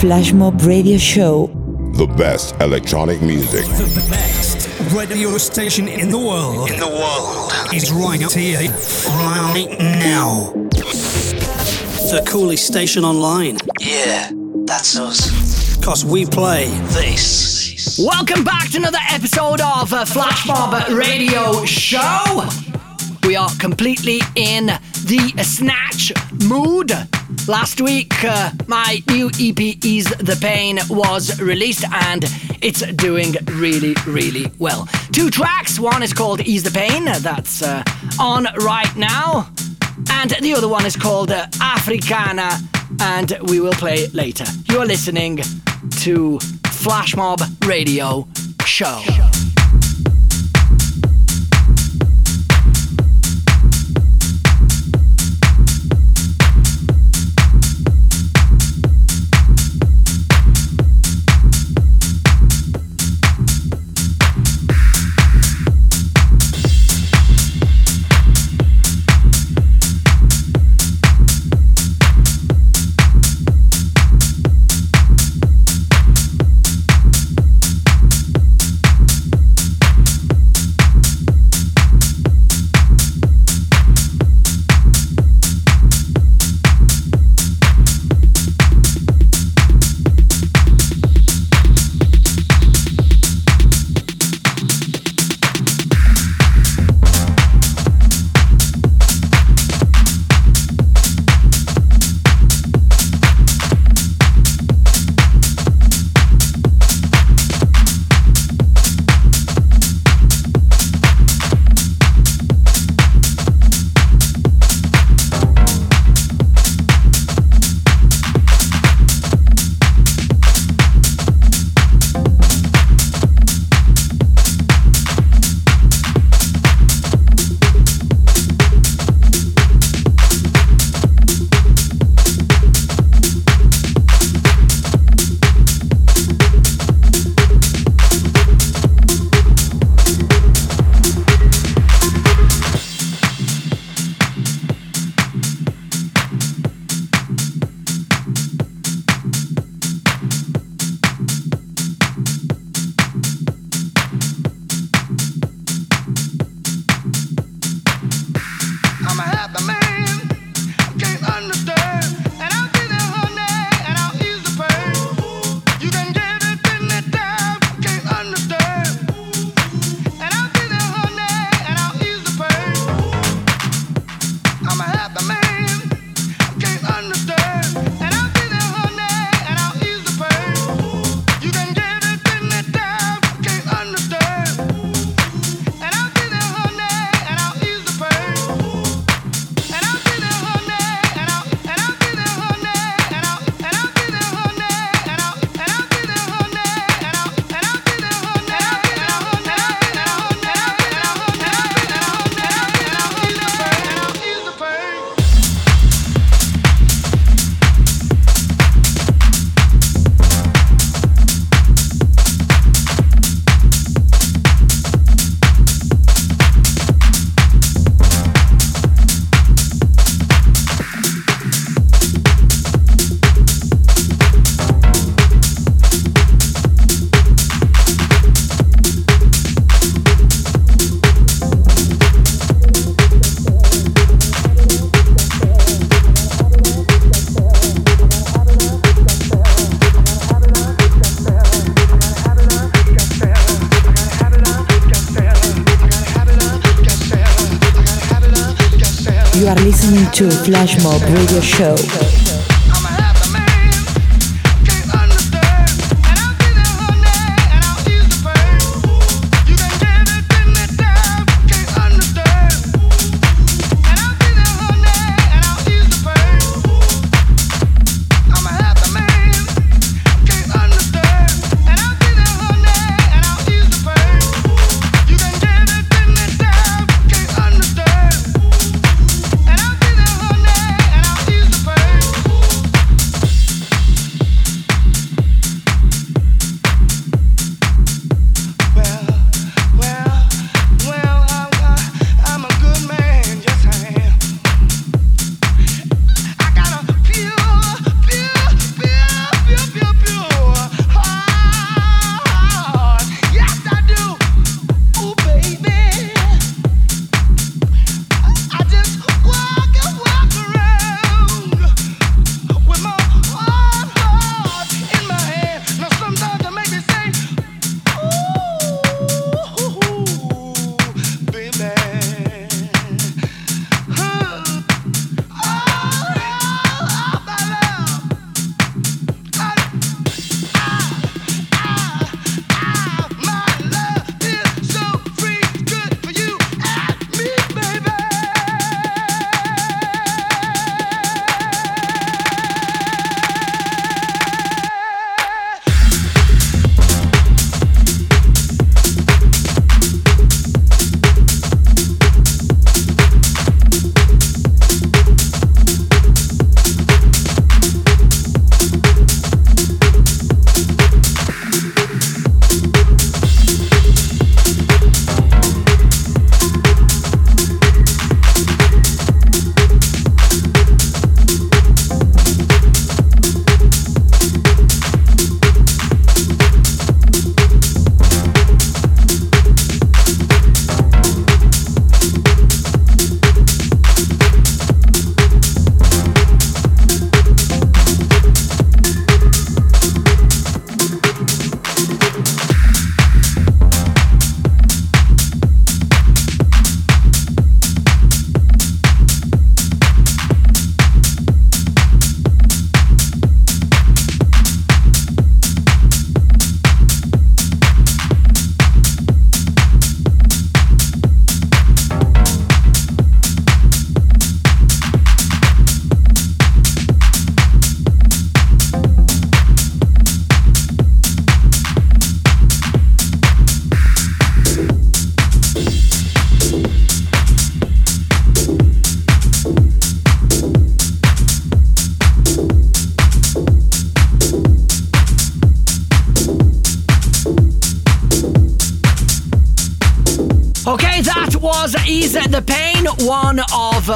Flash Mob Radio Show. The best electronic music. The best radio station in the world. In the world. Is right up here. Right now. The coolest station online. Yeah, that's us. Cause we play this. Welcome back to another episode of uh, Flash Mob Radio Show. We are completely in the snatch mood. Last week, uh, my new EP, Ease the Pain, was released and it's doing really, really well. Two tracks. One is called Ease the Pain, that's uh, on right now. And the other one is called uh, Africana, and we will play later. You're listening to Flash Mob Radio Show. To Flash Mob Radio Show.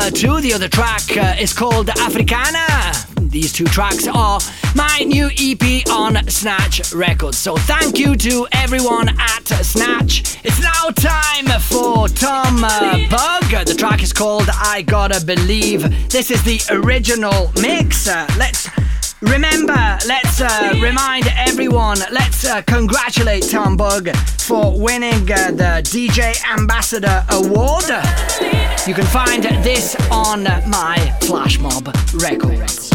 Uh, two. The other track uh, is called Africana. These two tracks are my new EP on Snatch Records. So thank you to everyone at Snatch. It's now time for Tom uh, Bug. The track is called I Gotta Believe. This is the original mix. Uh, let's Remember, let's uh, remind everyone, let's uh, congratulate Tom Bug for winning uh, the DJ Ambassador Award. You can find this on my Flash Mob Records.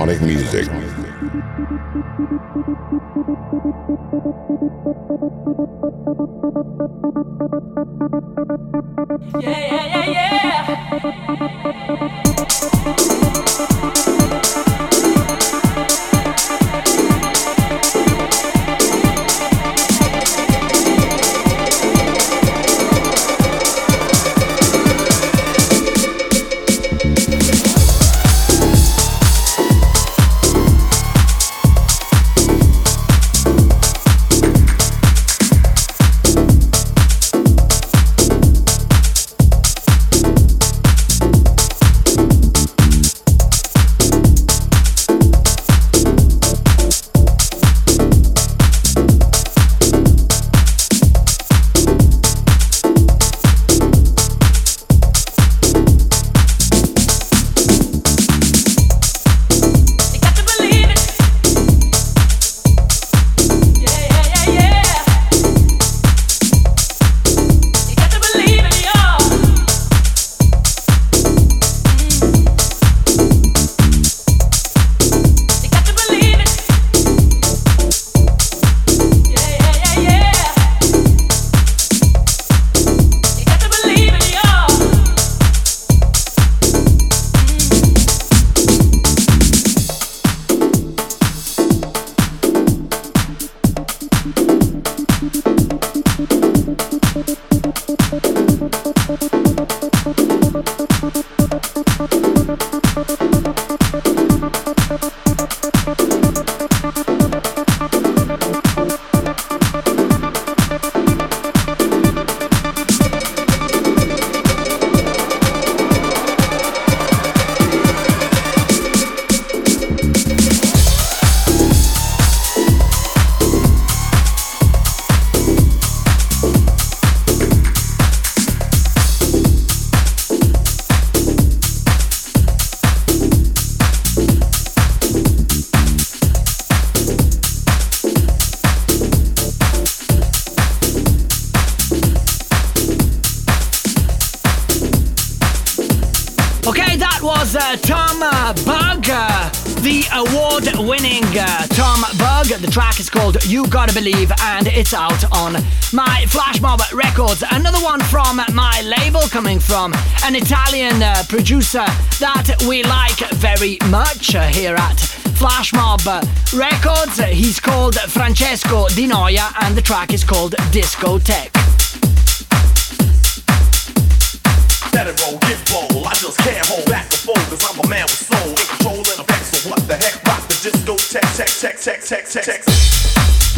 Electronic music. Uh, Tom uh, Bug, uh, the award winning uh, Tom Bug. The track is called You Gotta Believe and it's out on my Flash Mob Records. Another one from my label coming from an Italian uh, producer that we like very much uh, here at Flash Mob Records. He's called Francesco Di Noia and the track is called Discotheque. Let it roll, get bold. I just can't hold back the fold, cause I'm a man with soul. In control and effects, so what the heck? Rock the disco, tech, tech, tech, tech, tech, tech.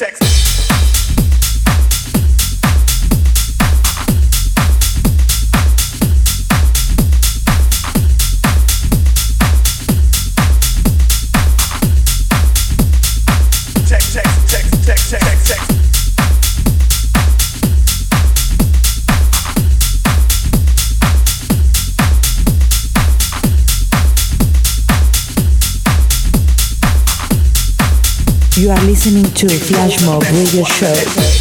You listening to Flash Mob Radio Show.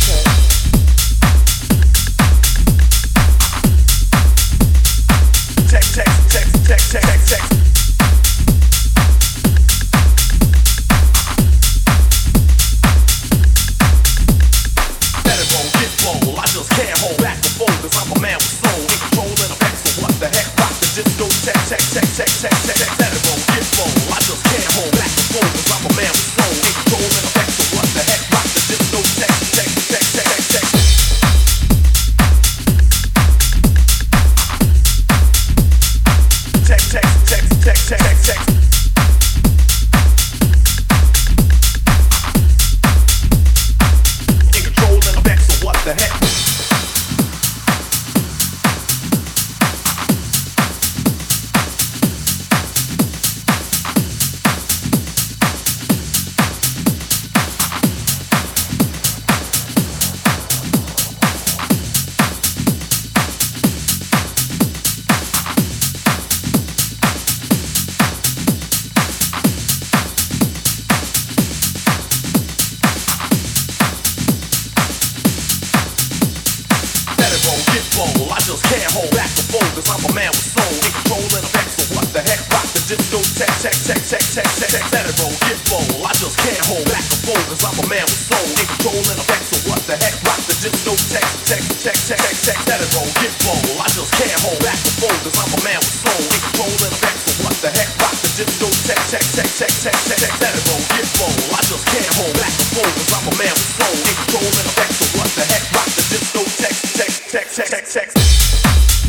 Tech, tech, tech, tech. Let it roll, get roll. I just can't hold back the fold, cause I'm a man with soul. In control and effects, so what the heck? Rock the disco, tech, tech, tech, tech, tech, tech. Let it roll, get roll. I just can't hold back the fold, cause I'm a man with soul. In control and effects, so what the heck? Rock the disco, tech, tech, tech, tech, tech, tech.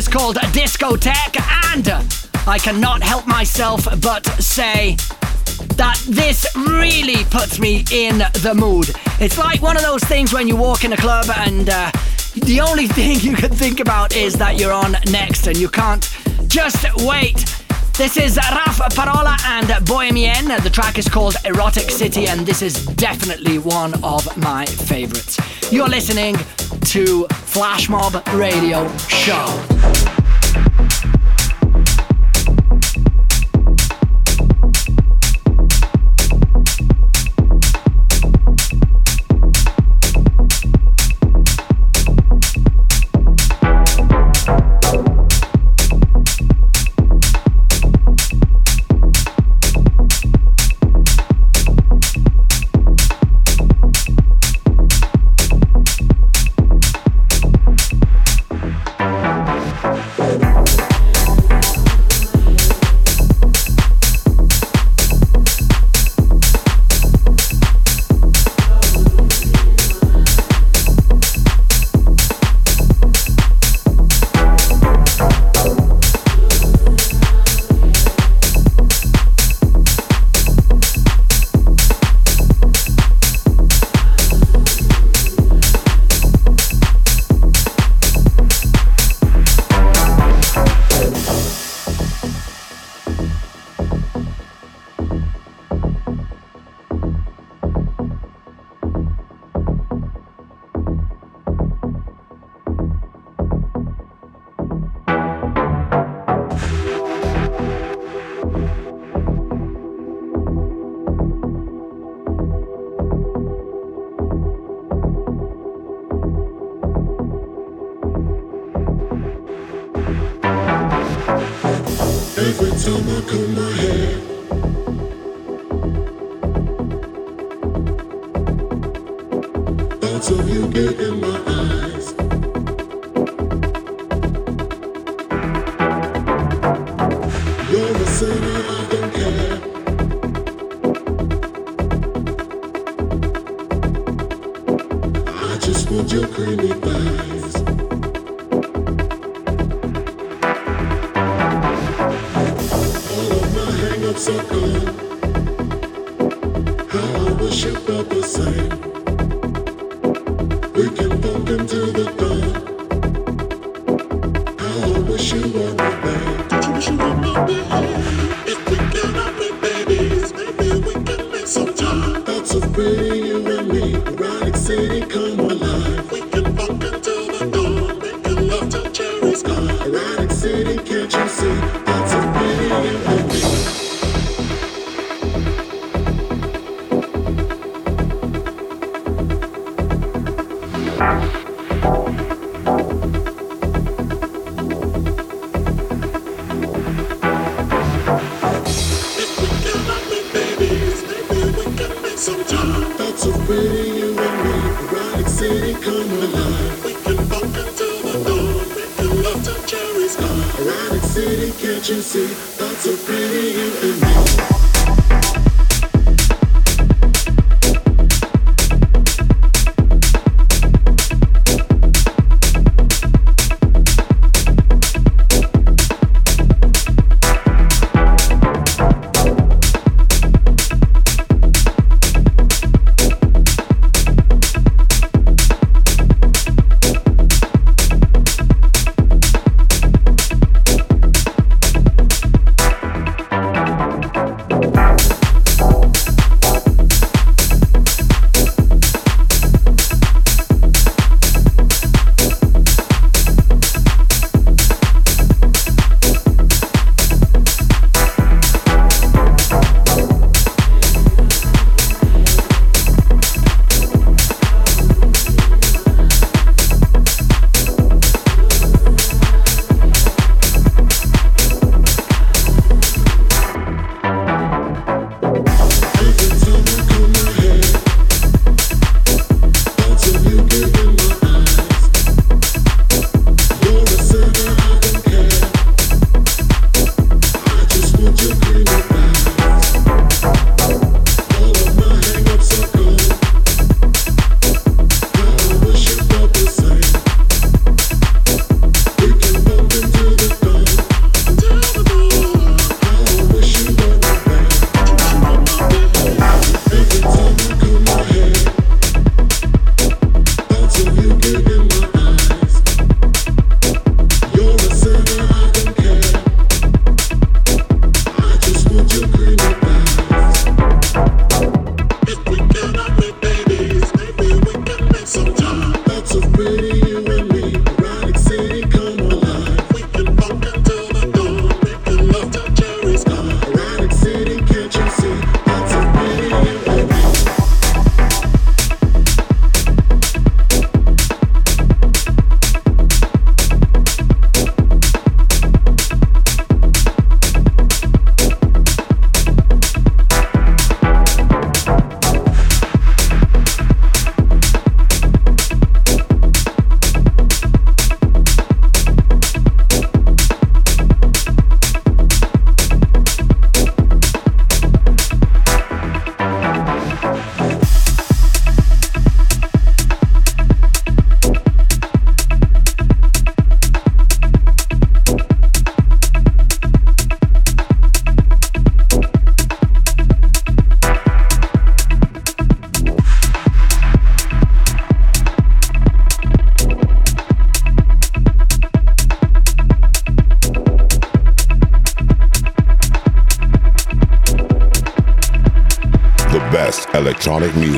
Is called Discotheque, and I cannot help myself but say that this really puts me in the mood. It's like one of those things when you walk in a club and uh, the only thing you can think about is that you're on next and you can't just wait. This is Raf Parola and Bohemien. The track is called Erotic City, and this is definitely one of my favorites. You're listening to Flash Mob Radio Show. So pretty you and me, erotic city, come alive. We can the dawn, cherry. Erotic city, can't you see? That's so pretty you and me. Electronic music.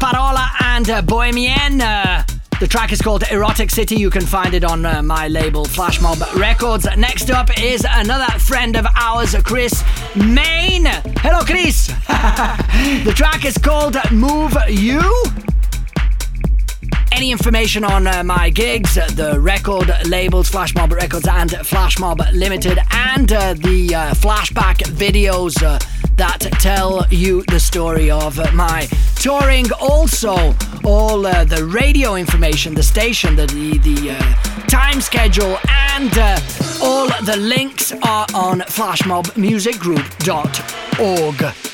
Parola and Bohemien. Uh, the track is called Erotic City. You can find it on uh, my label Flash Mob Records. Next up is another friend of ours, Chris Main. Hello, Chris. the track is called Move You. Any information on uh, my gigs, uh, the record labels, Flash Mob Records and Flash Mob Limited, and uh, the uh, flashback videos uh, that tell you the story of my touring. Also, all uh, the radio information, the station, the the, the uh, time schedule, and uh, all the links are on flashmobmusicgroup.org.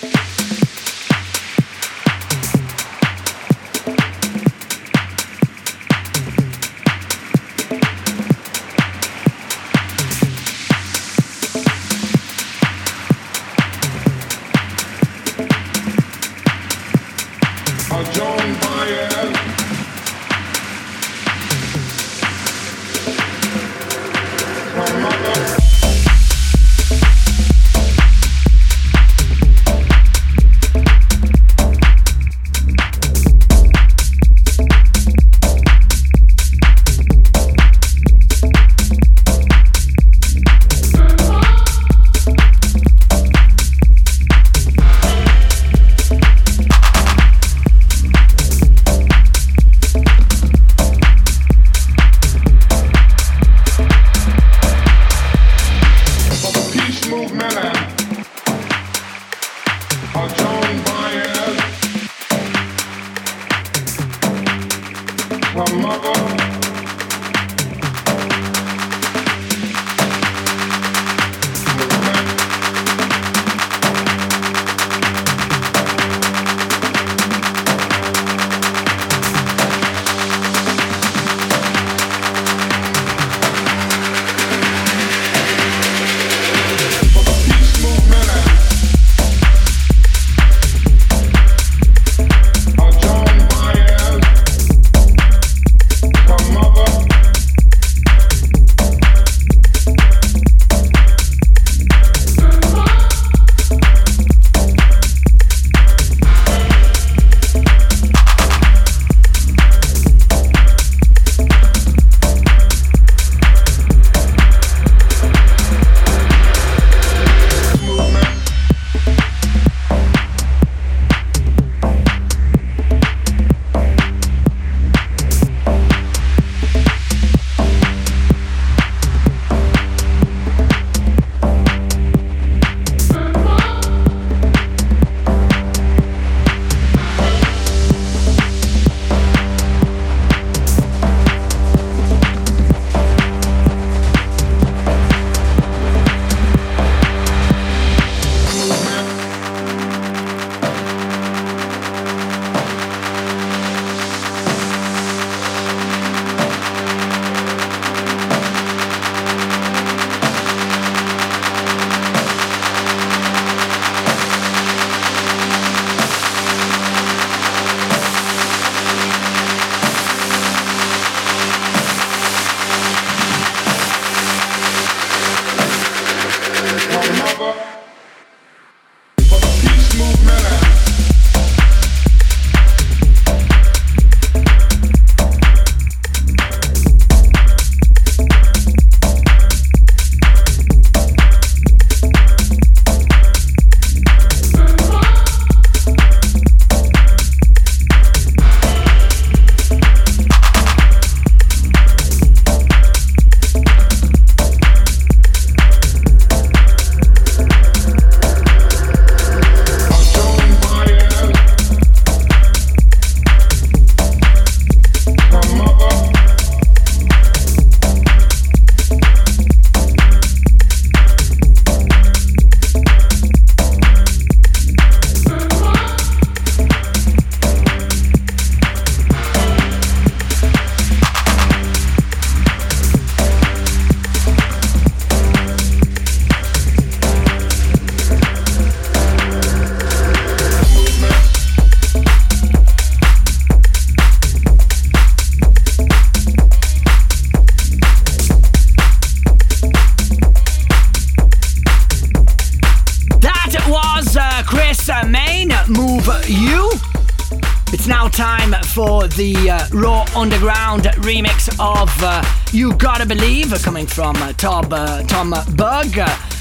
Gotta Believe coming from uh, Tom, uh, Tom Bug.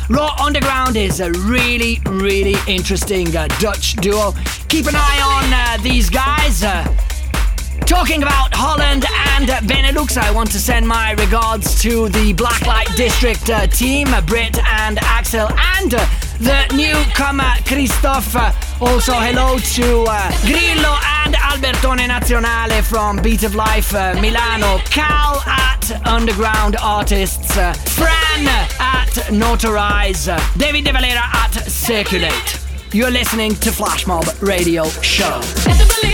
Raw Underground is a really, really interesting uh, Dutch duo. Keep an eye on uh, these guys. Talking about Holland and Benelux, I want to send my regards to the Blacklight District uh, team, Britt and Axel, and uh, the newcomer Christoph. Also, hello to uh, Grillo and Albertone Nazionale from Beat of Life uh, Milano, Cal at Underground Artists, uh, Fran at Notarize, uh, David De Valera at Circulate. You're listening to Flashmob Radio Show.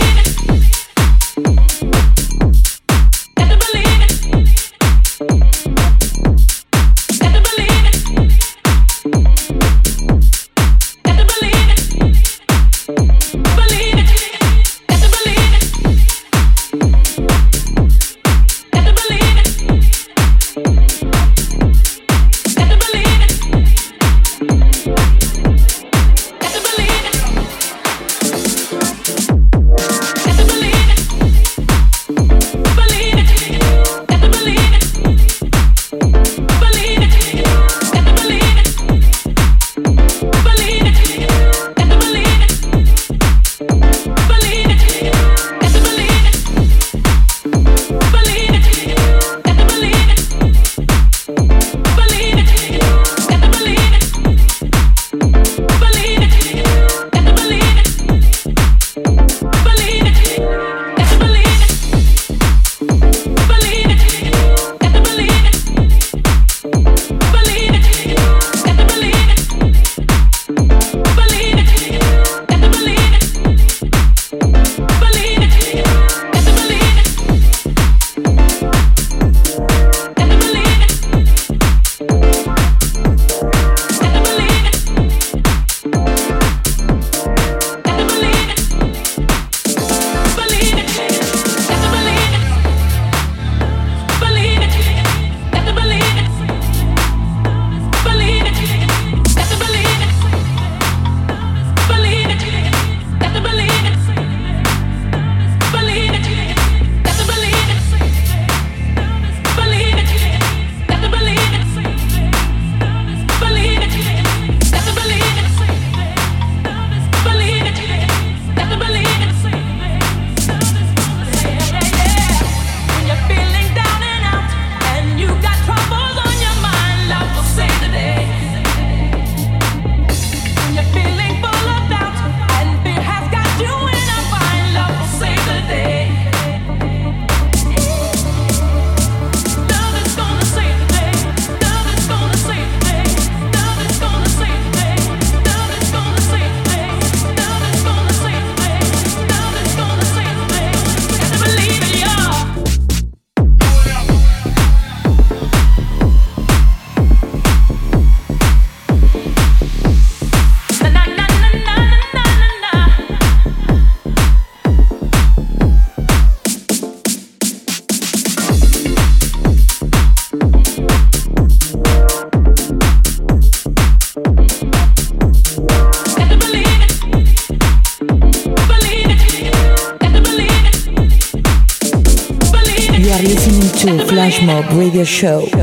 Radio Show.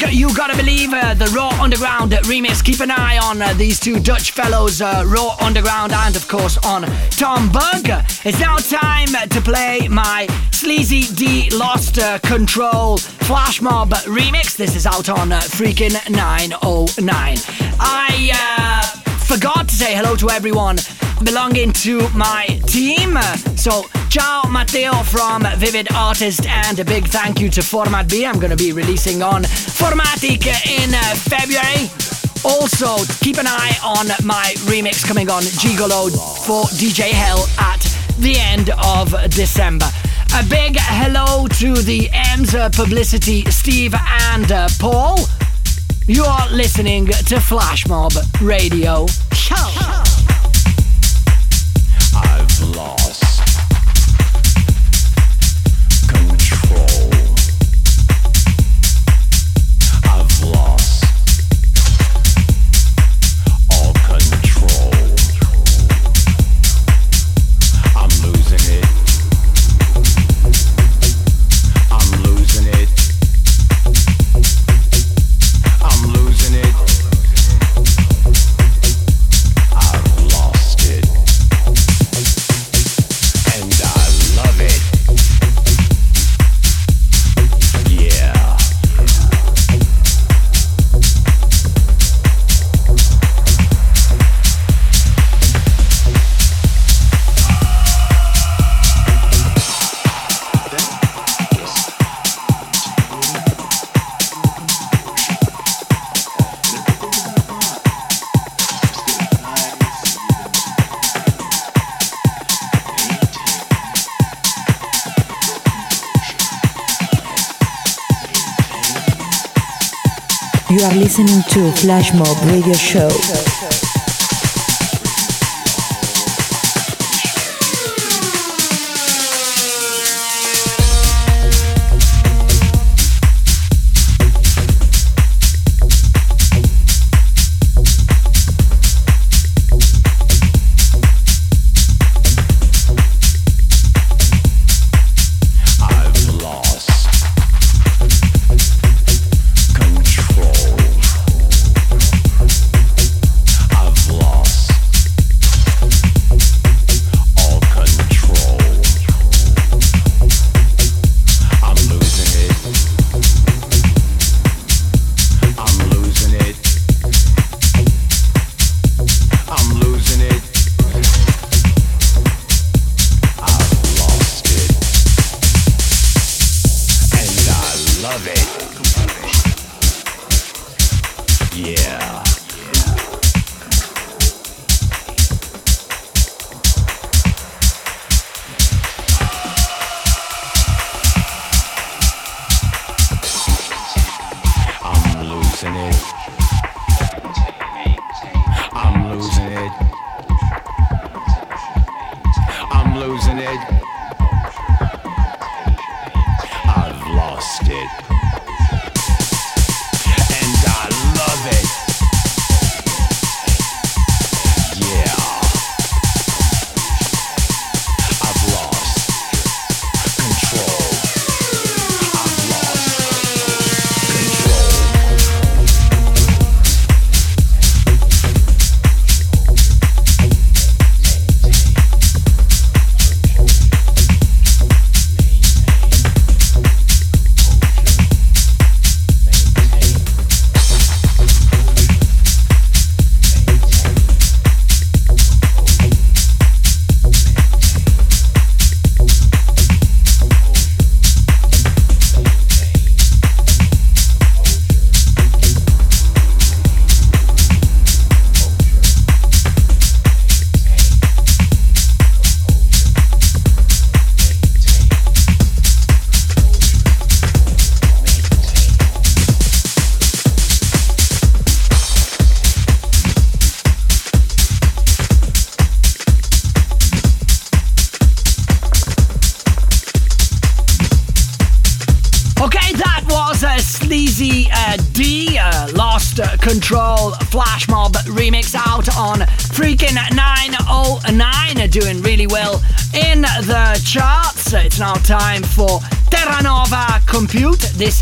Bug. You gotta believe uh, the Raw Underground remix. Keep an eye on uh, these two Dutch fellows, uh, Raw Underground, and of course on Tom Bug. It's now time to play my Sleezy D Lost uh, Control Flash Mob remix. This is out on uh, freaking 909. I uh, forgot to say hello to everyone belonging to my team. So, ciao Matteo from Vivid Artist, and a big thank you to Format B. I'm going to be releasing on Formatik in uh, February. Also, keep an eye on my remix coming on Gigolo for DJ Hell at the end of December. A big hello to the M's Publicity, Steve and uh, Paul. You are listening to Flash Mob Radio. Lost listening to Flash Mob Radio Show.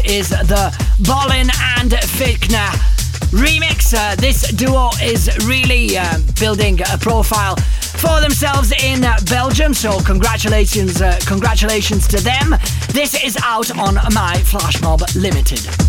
Is the Bollen and Fichtner remix. Uh, this duo is really uh, building a profile for themselves in Belgium, so congratulations, uh, congratulations to them. This is out on my Flashmob Limited.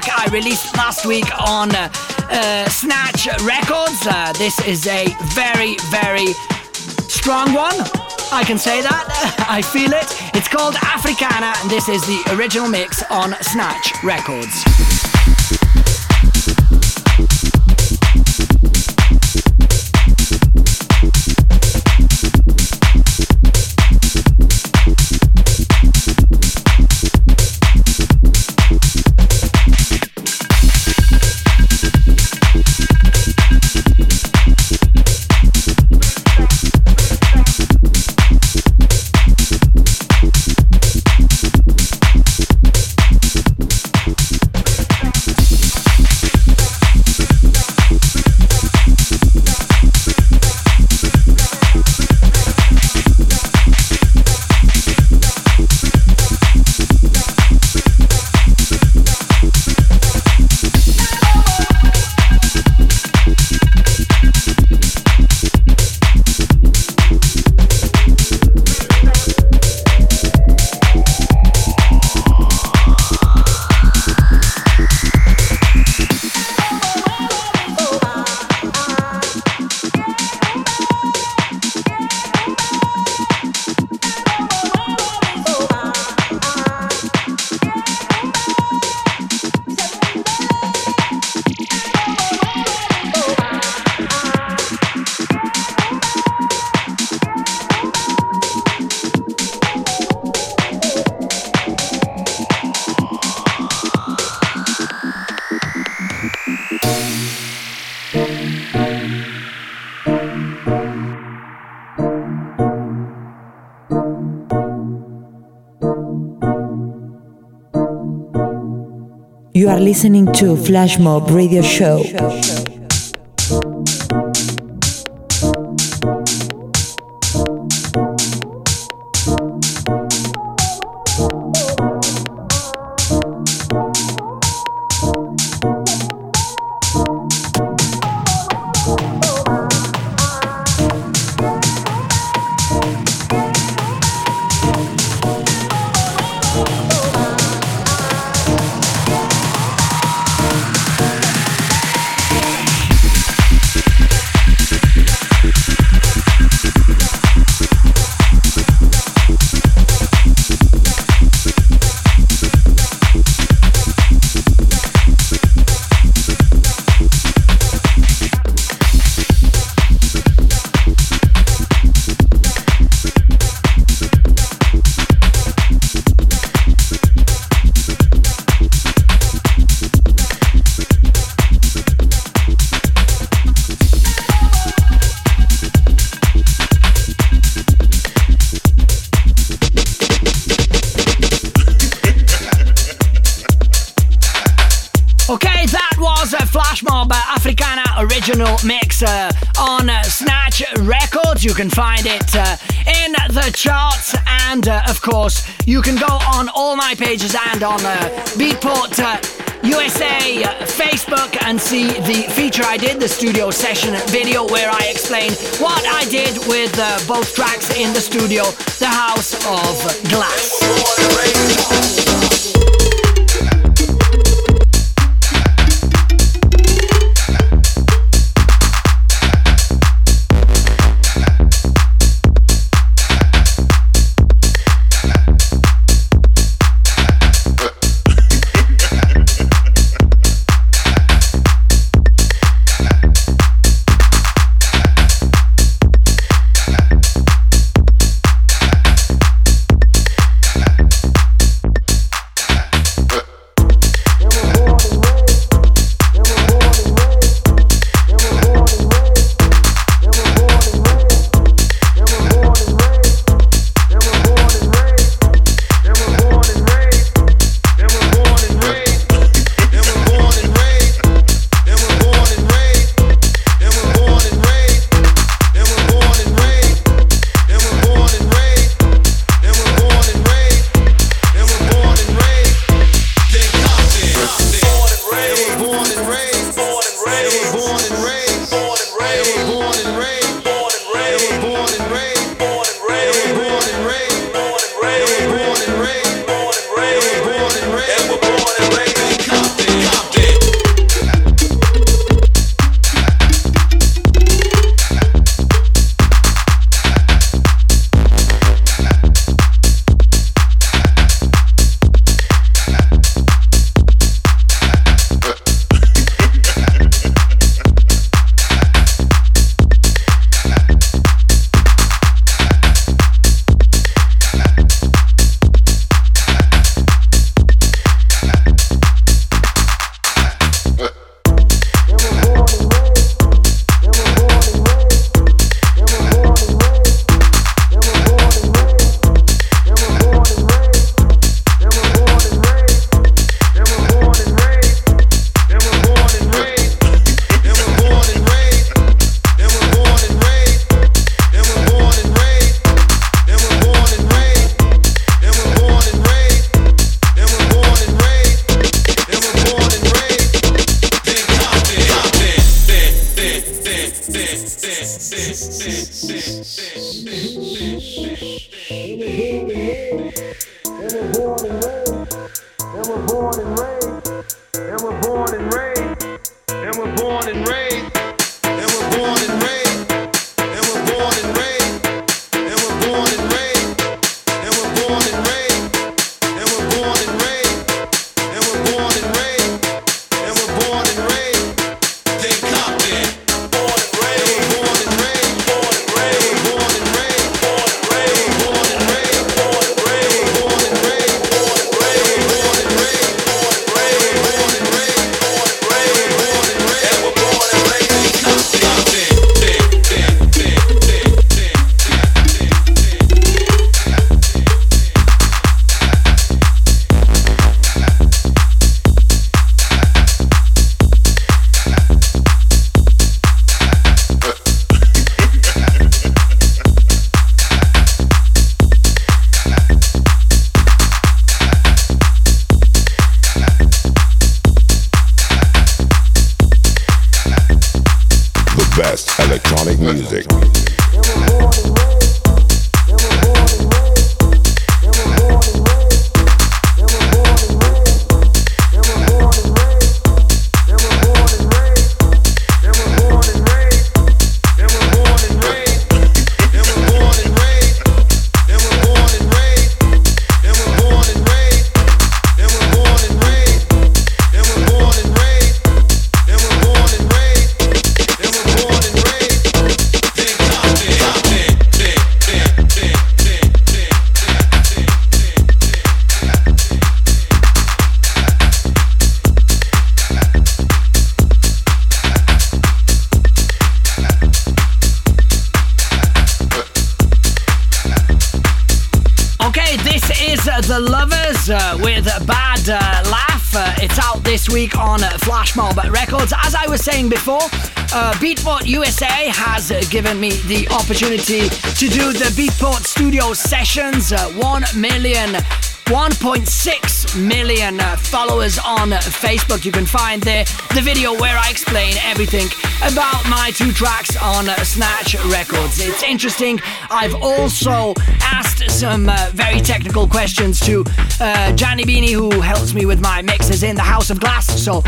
Track I released last week on uh, uh, Snatch Records. Uh, this is a very, very strong one. I can say that. I feel it. It's called Africana, and this is the original mix on Snatch Records. You are listening to Flash Mob Radio Show. And on uh, Beatport. Uh, USA uh, Facebook and see the feature I did, the studio session video, where I explain what I did with uh, both tracks in the studio, The House of Glass. USA has given me the opportunity to do the Beatport Studio sessions. Uh, 1 million 1.6 million uh, followers on Facebook. You can find there the video where I explain everything about my two tracks on Snatch Records. It's interesting. I've also asked some uh, very technical questions to uh, Gianni Bini, who helps me with my mixes in the House of Glass. So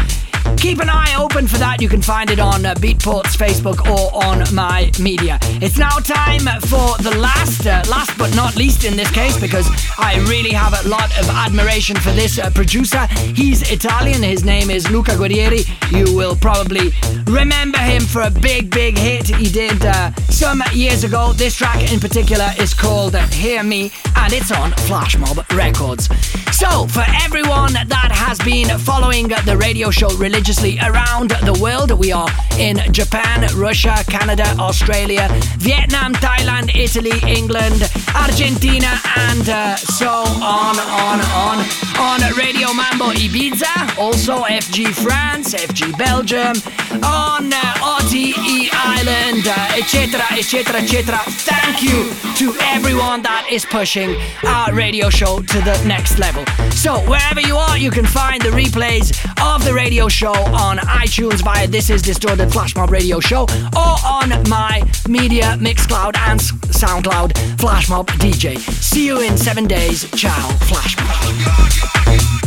Keep an eye open for that. You can find it on Beatport's Facebook or on my media. It's now time for the last, uh, last but not least in this case, because I really have a lot of admiration for this uh, producer. He's Italian. His name is Luca Guerrieri. You will probably remember him for a big, big hit he did uh, some years ago. This track in particular is called Hear Me, and it's on Flashmob Records. So, for everyone that has been following the radio show religiously around the world. We are in Japan, Russia, Canada, Australia, Vietnam, Thailand, Italy, England, Argentina, and uh, so on, on, on. On Radio Mambo Ibiza, also FG France, FG Belgium, on uh, RTE Island, etc., etc., etc. Thank you to everyone that is pushing our radio show to the next level. So, wherever you are, you can find the replays of the radio show on iTunes via This Is Distorted Flash Mob Radio Show or on my media Mixcloud and SoundCloud Flash Mob DJ. See you in seven days. Ciao, Flash Mob.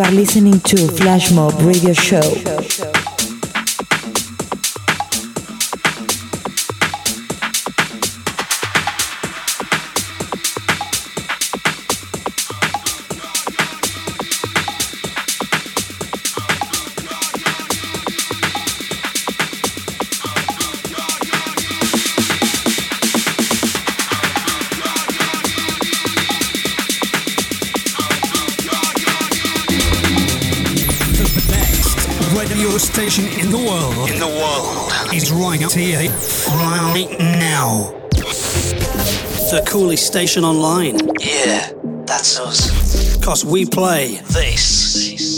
You are listening to Flash Mob Radio Show. Station online. Yeah, that's us. Cause we play This